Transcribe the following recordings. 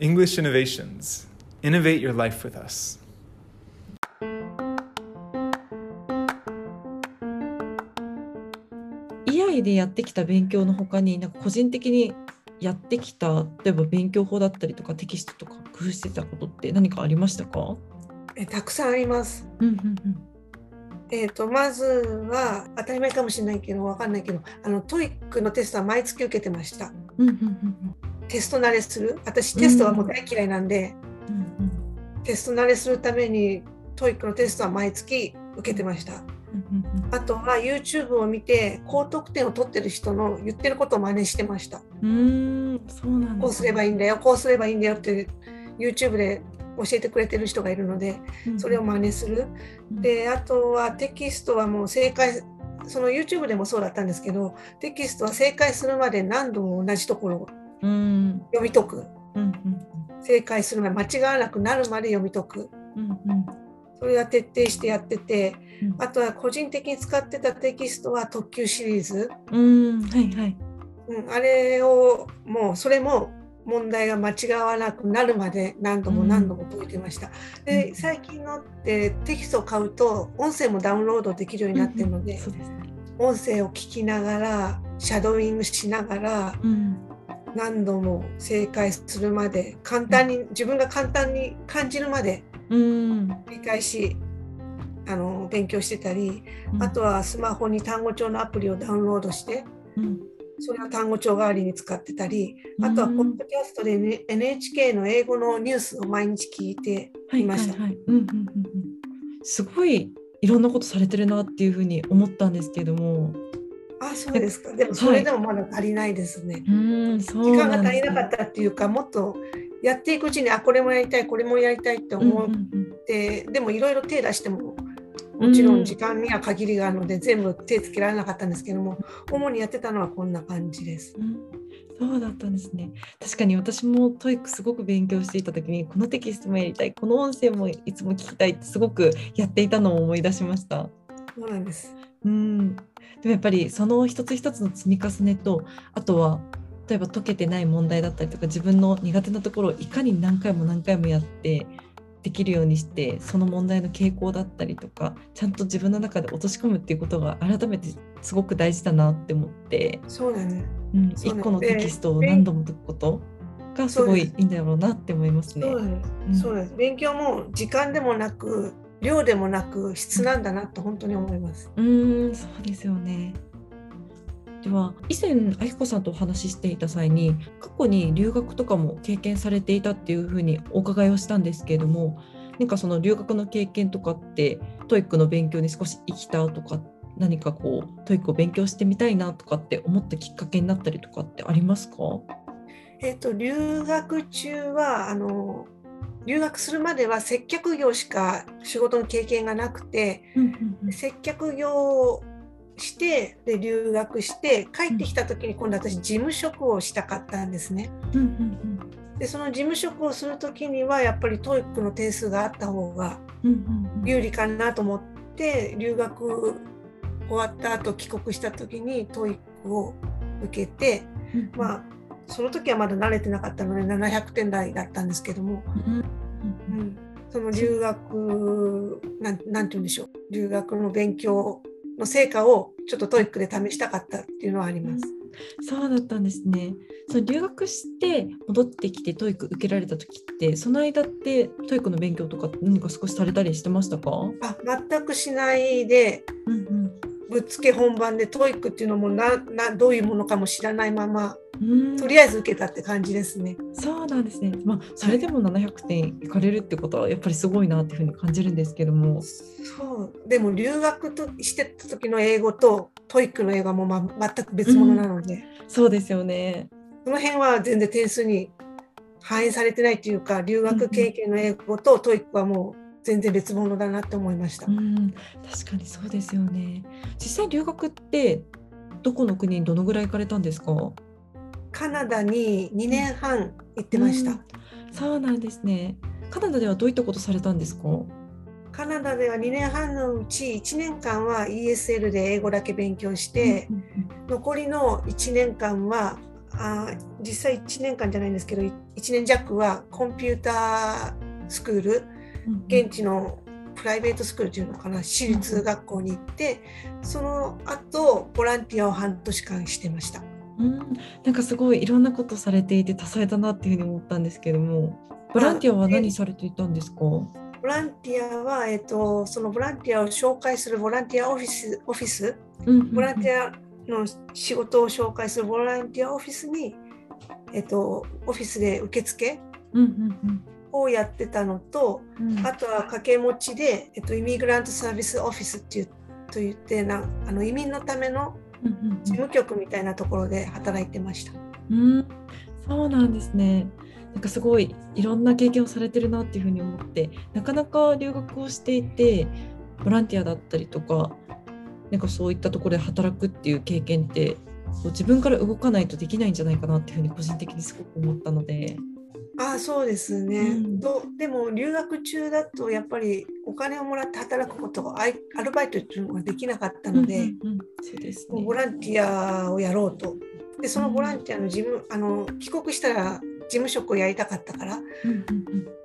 English Innovations. Innovate your life with us. EI でやってきた勉強のほかになんか個人的にやってきた例えば勉強法だったりとかテキストとか工夫してたことって何かありましたか？えたくさんあります。うんうんえー、とまずは当たり前かもしれないけどわかんないけどあの TOEIC のテストは毎月受けてました。うんうんうんテスト慣れする？私テストはもう大嫌いなんで、うんうんテスト慣れするために TOEIC のテストは毎月受けてました。あとは YouTube を見て高得点を取ってる人の言ってることを真似してました。うんそうなんこうすればいいんだよこうすればいいんだよって YouTube で教えてくれてる人がいるのでそれを真似する。うんであとはテキストはもう正解その YouTube でもそうだったんですけどテキストは正解するまで何度も同じところ読み解く。うんうん正解するまで間違わなくなるまで読み解く。うんうんそれは徹底してやっててうんあとは個人的に使ってたテキストは特急シリーズ、うん。はいはい。うん、あれをもうそれも問題が間違わなくなるまで何度も何度も解いてました。うん。で最近のってテキストを買うと音声もダウンロードできるようになってるので、そうですね。音声を聞きながらシャドーイングしながらうん何度も正解するまで簡単に自分が簡単に感じるまでうん。繰り返しあの勉強してたりうん。あとはスマホに単語帳のアプリをダウンロードしてうん。それを単語帳代わりに使ってたりうん。あとはポッドキャストで、ね、NHK の英語のニュースを毎日聞いてはいいました。はいはい。うんうんうんうん。すごいいろんなことされてるなっていうふうに思ったんですけれどもあそうですかでもそれでもまだ足りないですね。うんそう時間が足りなかったっていうかもっとやっていくうちにあこれもやりたいこれもやりたいって思っうんうんうんて、でもいろいろ手出してももちろん時間には限りがあるので、全部手つけられなかったんですけども主にやってたのはこんな感じです。うんそうだったんですね。確かに私も TOEIC すごく勉強していた時にこのテキストもやりたいこの音声もいつも聞きたいってすごくやっていたのを思い出しました。そうなんです。うん、でもやっぱりその一つ一つの積み重ねとあとは例えば解けてない問題だったりとか自分の苦手なところをいかに何回も何回もやってできるようにしてその問題の傾向だったりとかちゃんと自分の中で落とし込むっていうことが改めてすごく大事だなって思って、そうなんです。うん、そうね1個のテキストをで何度も解くことがすごいいいんだろうなって思いますね。そうです。う。勉強も時間でもなく量でもなく質なんだなと本当に思います。うーん、そうですよね。では以前あきこさんとお話ししていた際に過去に留学とかも経験されていたっていうふうにお伺いをしたんですけれども何かその留学の経験とかって TOEIC の勉強に少し生きたとか何かこう TOEIC を勉強してみたいなとかって思ったきっかけになったりとかってありますか？えっ、と留学中はあの留学するまでは接客業しか仕事の経験がなくて接客業をしてで留学して帰ってきた時に今度私事務職をしたかったんですね。でその事務職をする時にはやっぱり TOEIC の点数があった方が有利かなと思って留学終わった後帰国した時に TOEIC を受けてうん。まあその時はまだ慣れてなかったので700点台だったんですけども、うんうん、その留学なんなんて言うんでしょう留学の勉強の成果をちょっと TOEIC で試したかったっていうのはあります。そうだったんですね。そう留学して戻ってきて TOEIC 受けられた時ってその間って TOEIC の勉強とか何か少しされたりしてましたか？あ全くしないでうんうんぶっつけ本番で TOEIC っていうのもななどういうものかも知らないままうんとりあえず受けたって感じですね。そうなんですね。まあそれでも700点いかれるってことはやっぱりすごいなっていうふうに感じるんですけども。そうでも留学としてた時の英語と TOEIC の英語はもう、ま、全く別物なので、そうですよね。その辺は全然点数に反映されてないというか留学経験の英語と TOEIC はもう全然別物だなって思いました。うん確かにそうですよね。実際留学ってどこの国にどのぐらい行かれたんですか？カナダに2年半行ってました。うんそうなんですね。カナダではどういったことされたんですか？カナダでは2年半のうち1年間は ESL で英語だけ勉強して、うんうん残りの1年間はあー実際1年間じゃないんですけど1年弱はコンピュータースクール現地のプライベートスクールっていうのかな私立学校に行ってその後ボランティアを半年間してました。うん、なんかすごいいろんなことされていて多彩だなっていうふうに思ったんですけどもボランティアは何されていたんですか？ボランティアは、えっと、そのボランティアを紹介するボランティアオフィスオフィス、ボランティアの仕事を紹介するボランティアオフィスに、えっと、オフィスで受付をやってたのと、うん、あとは掛け持ちで、えっと、イミグラントサービスオフィスっていうと言ってなあの移民のための事務局みたいなところで働いてました。うん、そうなんですね。なんかすごいいろんな経験をされてるなっていうふうに思ってなかなか留学をしていてボランティアだったりとかなんかそういったところで働くっていう経験って自分から動かないとできないんじゃないかなっていうふうに個人的にすごく思ったので。あそうですね、うん、でも留学中だとやっぱりお金をもらって働くことがアルバイトっていうのができなかったので,、そうですボランティアをやろうと。でそのボランティアの事務、あの帰国したら事務職をやりたかったから、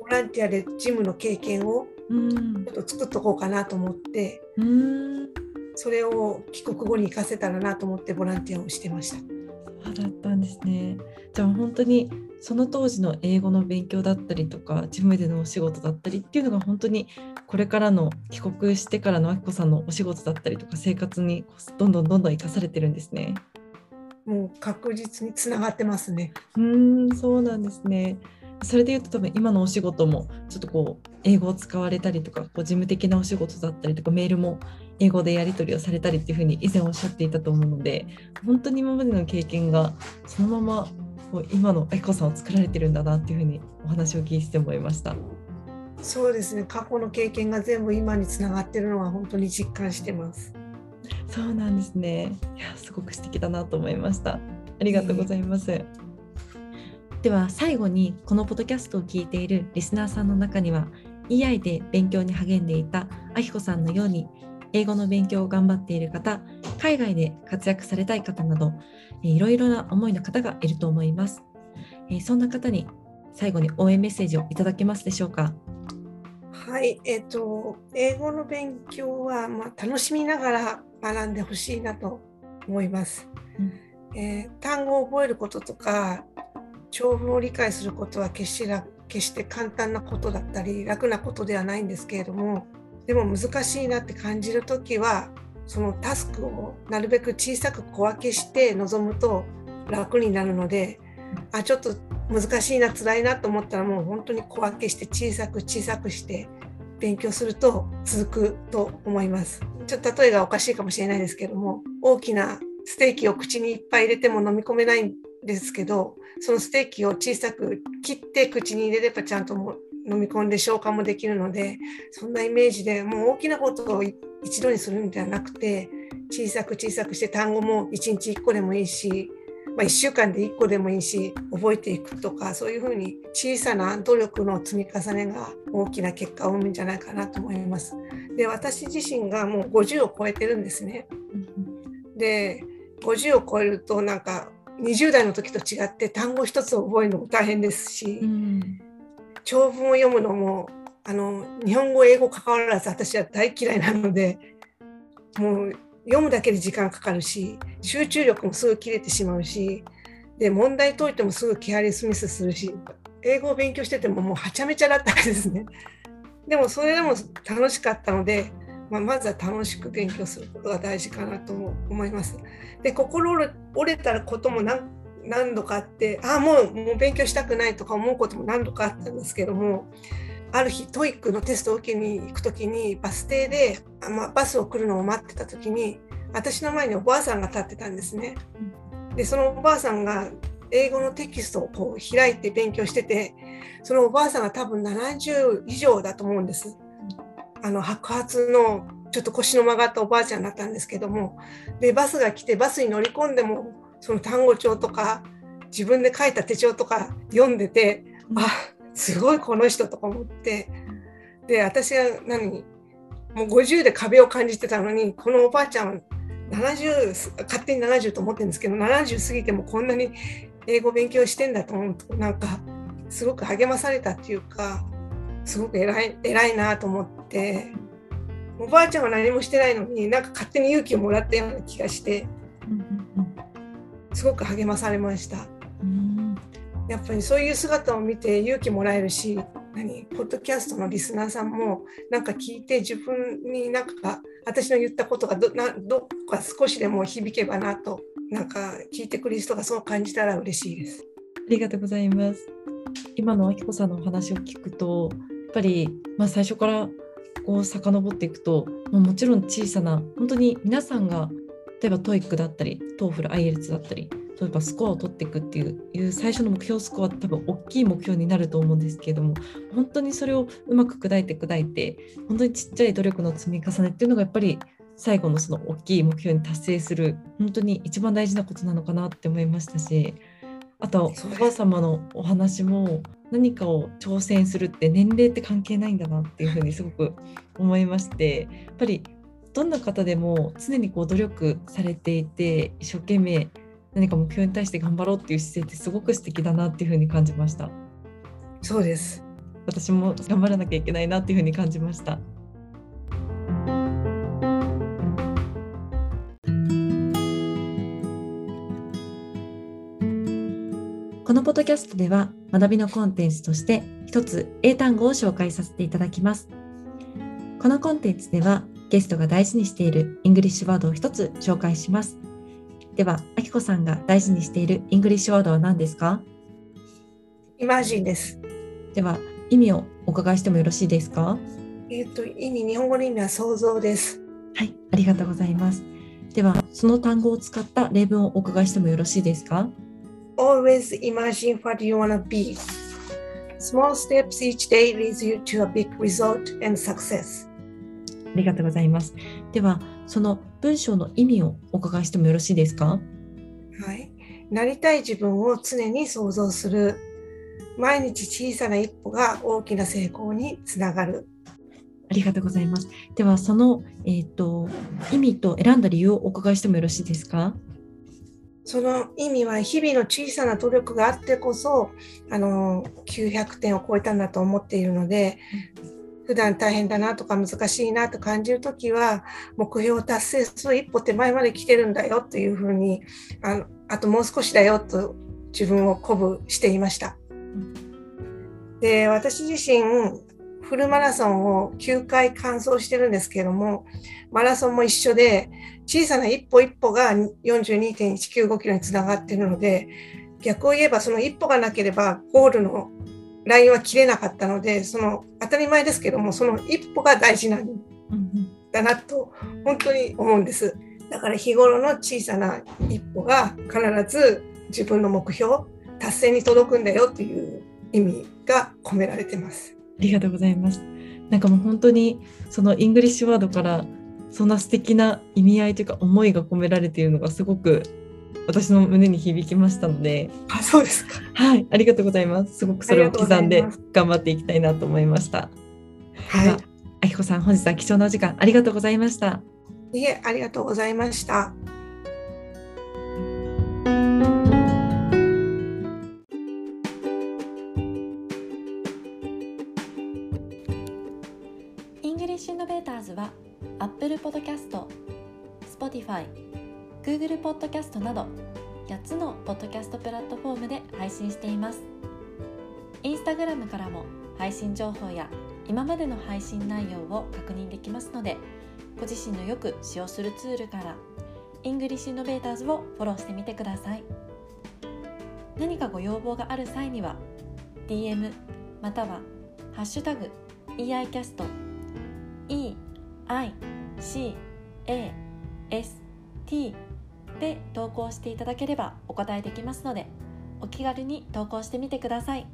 ボランティアで事務の経験をちょっと作っとこうかなと思って、それを帰国後に生かせたらなと思ってボランティアをしてました。そうだったんですね。じゃあ本当にその当時の英語の勉強だったりとか事務でのお仕事だったりっていうのが本当にこれからの帰国してからのあきこさんのお仕事だったりとか生活にどんどんどんどん生かされてるんですね。もう確実につながってますね。うんそうなんですね。それでいうと多分今のお仕事もちょっとこう英語を使われたりとかこう事務的なお仕事だったりとかメールも英語でやり取りをされたりっていうふうに以前おっしゃっていたと思うので本当に今までの経験がそのままこう今のあきこさんを作られてるんだなっていうふうにお話を聞いて思いました。そうですね過去の経験が全部今につながってるのは本当に実感してます。そうなんですね。いやすごく素敵だなと思いました。ありがとうございます。えー、では最後にこのポッドキャストを聞いているリスナーさんの中には EI で勉強に励んでいたあきこさんのように英語の勉強を頑張っている方、海外で活躍されたい方など、いろいろな思いの方がいると思います。そんな方に最後に応援メッセージをいただけますでしょうか？はい、えっ、ー、と英語の勉強はまあ楽しみながら学んでほしいなと思います、うん、えー、単語を覚えることとか長文を理解することは決して決して簡単なことだったり楽なことではないんですけれどもでも難しいなって感じる時はそのタスクをなるべく小さく小分けして臨むと楽になるのであちょっと難しいな辛いなと思ったらもう本当に小分けして小さく小さくして勉強すると続くと思います。ちょっと例えがおかしいかもしれないですけども大きなステーキを口にいっぱい入れても飲み込めないですけどそのステーキを小さく切って口に入れればちゃんとも飲み込んで消化もできるのでそんなイメージでもう大きなことを一度にするんではなくて小さく小さくして単語も1日1個でもいいし、まあ、1週間で1個でもいいし覚えていくとかそういうふうに小さな努力の積み重ねが大きな結果を生むんじゃないかなと思います。で私自身がもう50を超えてるんですね。で50を超えるとなんか20代の時と違って単語一つを覚えるのも大変ですし、うん長文を読むのもあの日本語英語関わらず私は大嫌いなのでもう読むだけで時間かかるし集中力もすぐ切れてしまうしで問題解いてもすぐケアレスミスするし英語を勉強しててももうはちゃめちゃだったんですね。でもそれでも楽しかったので、まあ、まずは楽しく勉強することが大事かなと思います。で心折れたことも何度かあってああもうもう勉強したくないとか思うことも何度かあったんですけどもある日 TOEIC のテストを受けに行く時にバス停で、まあ、バスを来るのを待ってた時に私の前におばあさんが立ってたんですね。でそのおばあさんが英語のテキストをこう開いて勉強しててそのおばあさんが多分70以上だと思うんです。あの白髪のちょっと腰の曲がったおばあちゃんだったんですけどもでバスが来てバスに乗り込んでもその単語帳とか自分で書いた手帳とか読んでて、うん、あすごいこの人とか思って。で私は何もう50で壁を感じてたのにこのおばあちゃんは70勝手に70と思ってるんですけど70過ぎてもこんなに英語勉強してんだと思うとなんかすごく励まされたっていうかすごく偉い偉いなと思っておばあちゃんは何もしてないのになんか勝手に勇気をもらったような気がしてすごく励まされました。やっぱりそういう姿を見て勇気もらえるし何ポッドキャストのリスナーさんもなんか聞いて自分になんか私の言ったことがどなどっか少しでも響けばなとなんか聞いてくれる人がそう感じたら嬉しいです。ありがとうございます。今のあきこさんのお話を聞くとやっぱり、まあ、最初からこう遡っていくと、まあ、もちろん小さな本当に皆さんが例えば TOEIC だったり TOEFL IELTS だったり例えばスコアを取っていくっていう最初の目標スコア多分大きい目標になると思うんですけれども本当にそれをうまく砕いて砕いて本当にちっちゃい努力の積み重ねっていうのがやっぱり最後のその大きい目標に達成する本当に一番大事なことなのかなって思いましたしあとおばあ様のお話も何かを挑戦するって年齢って関係ないんだなっていうふうにすごく思いましてやっぱりどんな方でも常にこう努力されていて一生懸命何か目標に対して頑張ろうっていう姿勢ってすごく素敵だなっていうふうに感じました。そうです。私も頑張らなきゃいけないなっていうふうに感じましたこのポッドキャストでは学びのコンテンツとして一つ英単語を紹介させていただきますこのコンテンツではゲストが大事にしている English word を一つ紹介しますでは、あきこさんが大事にしている English word は何ですか？イマジンです。では、意味をお伺いしてもよろしいですか？えっ、と、意味、日本語の意味は想像です。はい、ありがとうございます。では、その単語を使った例文をお伺いしてもよろしいですか？Always imagine what you wanna be. Small steps each day leads you to a big result and success. ありがとうございます。では、その文章の意味をお伺いしてもよろしいですか？はい。なりたい自分を常に想像する。毎日小さな一歩が大きな成功につながる。ありがとうございます。では、その、えーと、意味と選んだ理由をお伺いしてもよろしいですか？その意味は日々の小さな努力があってこそあの900点を超えたんだと思っているので、普段大変だなとか難しいなと感じる時は目標を達成する一歩手前まで来てるんだよというふうにあのあともう少しだよと自分を鼓舞していました。で私自身フルマラソンを9回完走してるんですけどもマラソンも一緒で小さな一歩一歩が42.195キロにつながってるので逆を言えばその一歩がなければゴールのラインは切れなかったのでその当たり前ですけどもその一歩が大事なんだなと本当に思うんです。だから日頃の小さな一歩が必ず自分の目標達成に届くんだよという意味が込められてます。ありがとうございます。なんかもう本当にその English word からそんな素敵な意味合いというか思いが込められているのがすごく私の胸に響きましたので、あ、そうですか。はい、ありがとうございます。すごくそれを刻んで頑張っていきたいなと思いました。はい。あきこさん、本日は貴重なお時間ありがとうございました。いえ、ありがとうございました。ノベーターズは Apple Podcast、Spotify、Google Podcast など8つのポッドキャストプラットフォームで配信しています。インスタグラムからも配信情報や今までの配信内容を確認できますのでご自身のよく使用するツールから English Innovators をフォローしてみてください。何かご要望がある際には DM またはハッシュタグ EICAST E I C A S T で投稿していただければお答えできますのでお気軽に投稿してみてください。